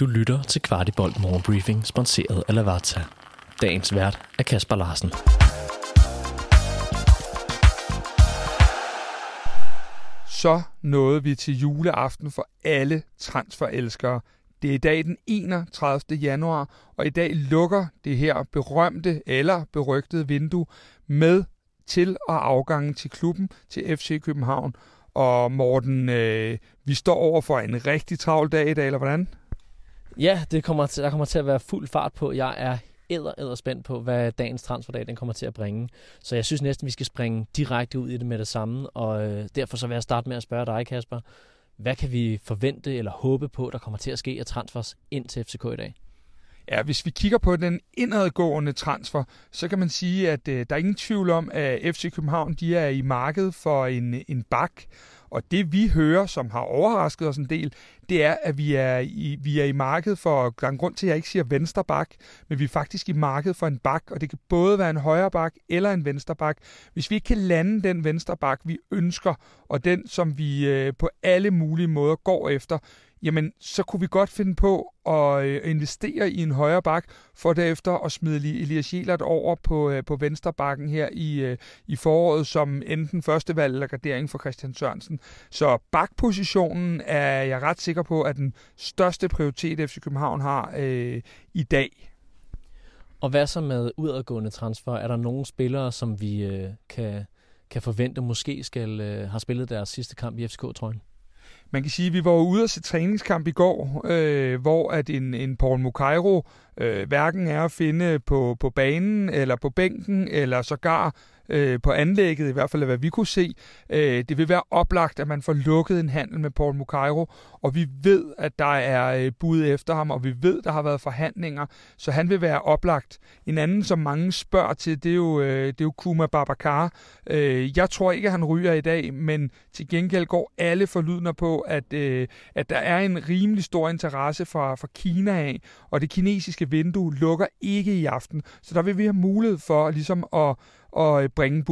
Du lytter til Kvartibolt Morgenbriefing, sponsoreret af Lavazza. Dagens vært er Kasper Larsen. Så nåede vi til juleaften for alle transferelskere. Det er i dag den 31. januar, og i dag lukker det her berømte eller berygtede vindue med til- og afgangen til klubben til FC København. Og Morten, øh, vi står over for en rigtig travl dag i dag, eller hvordan? Ja, det kommer til, der kommer til at være fuld fart på. Jeg er æder, æder spændt på, hvad dagens transferdag den kommer til at bringe. Så jeg synes næsten, vi skal springe direkte ud i det med det samme. Og øh, derfor så vil jeg starte med at spørge dig, Kasper. Hvad kan vi forvente eller håbe på, der kommer til at ske af transfers ind til FCK i dag? Ja, hvis vi kigger på den indadgående transfer, så kan man sige, at øh, der er ingen tvivl om, at FC København de er i markedet for en, en bak. Og det vi hører, som har overrasket os en del, det er, at vi er i, vi er i markedet for, der er en grund til, at jeg ikke siger venstre bak, men vi er faktisk i markedet for en bak, og det kan både være en højre bak eller en venstre bak. Hvis vi ikke kan lande den venstre bak, vi ønsker, og den, som vi øh, på alle mulige måder går efter, jamen så kunne vi godt finde på at øh, investere i en højre bak, for derefter at smide Elias Jelert over på, øh, på venstre bakken her i, øh, i foråret som enten førstevalg eller gradering for Christian Sørensen. Så bakpositionen er jeg ret sikker på, at den største prioritet FC København har øh, i dag. Og hvad så med udadgående transfer? Er der nogle spillere, som vi øh, kan, kan forvente måske skal øh, have spillet deres sidste kamp i FCK-trøjen? Man kan sige, at vi var ude at se træningskamp i går, øh, hvor at en, en Paul Mukairo øh, hverken er at finde på, på banen, eller på bænken, eller sågar øh, på anlægget, i hvert fald hvad vi kunne se. Øh, det vil være oplagt, at man får lukket en handel med Paul Mukairo, og vi ved, at der er øh, bud efter ham, og vi ved, der har været forhandlinger, så han vil være oplagt. En anden, som mange spørger til, det er jo, øh, det er jo Kuma Babakar. Øh, jeg tror ikke, at han ryger i dag, men til gengæld går alle forlydner på, at, øh, at der er en rimelig stor interesse fra, fra Kina af, og det kinesiske vindue lukker ikke i aften, så der vil vi have mulighed for ligesom at og øh, bringe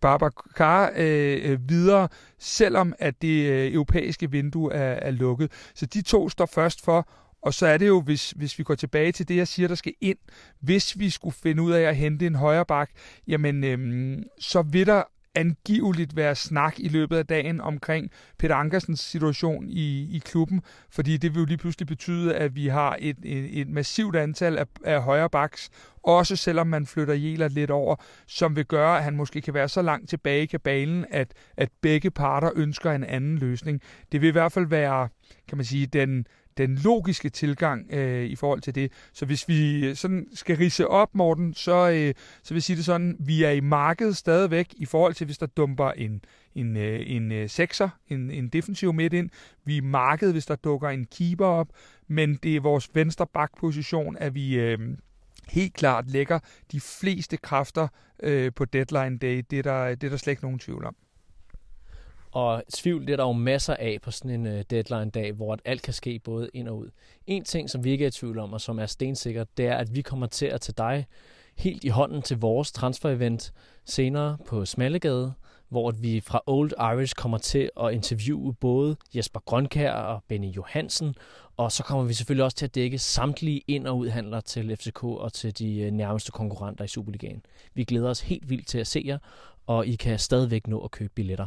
Babacar øh, øh, øh, videre, selvom at det øh, europæiske vindue er, er lukket. Så de to står først for, og så er det jo, hvis, hvis vi går tilbage til det, jeg siger, der skal ind, hvis vi skulle finde ud af at hente en højre bak, jamen øhm, så vil der angiveligt være snak i løbet af dagen omkring Peter Ankersens situation i, i klubben, fordi det vil jo lige pludselig betyde, at vi har et, et, et massivt antal af, af højre baks, også selvom man flytter Jæler lidt over, som vil gøre, at han måske kan være så langt tilbage i kabalen, at, at begge parter ønsker en anden løsning. Det vil i hvert fald være, kan man sige, den, den logiske tilgang øh, i forhold til det. Så hvis vi sådan skal rise op, Morten, så, øh, så vil jeg sige det sådan, vi er i markedet stadigvæk i forhold til, hvis der dumper en, en, øh, en øh, sekser, en, en defensiv midt ind. Vi er i markedet, hvis der dukker en keeper op, men det er vores venstre bakposition, at vi... Øh, helt klart lægger de fleste kræfter øh, på deadline day. Det er, der, det er der slet ikke nogen tvivl om. Og tvivl, det er der jo masser af på sådan en uh, deadline-dag, hvor alt kan ske både ind og ud. En ting, som vi ikke er i tvivl om, og som er stensikkert, det er, at vi kommer til at tage dig helt i hånden til vores transfer-event senere på Smallegade, hvor vi fra Old Irish kommer til at interviewe både Jesper Grønkær og Benny Johansen, og så kommer vi selvfølgelig også til at dække samtlige ind- og udhandler til FCK og til de øh, nærmeste konkurrenter i Superligaen. Vi glæder os helt vildt til at se jer, og I kan stadigvæk nå at købe billetter.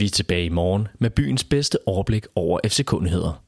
Vi er tilbage i morgen med byens bedste overblik over FC-kundigheder.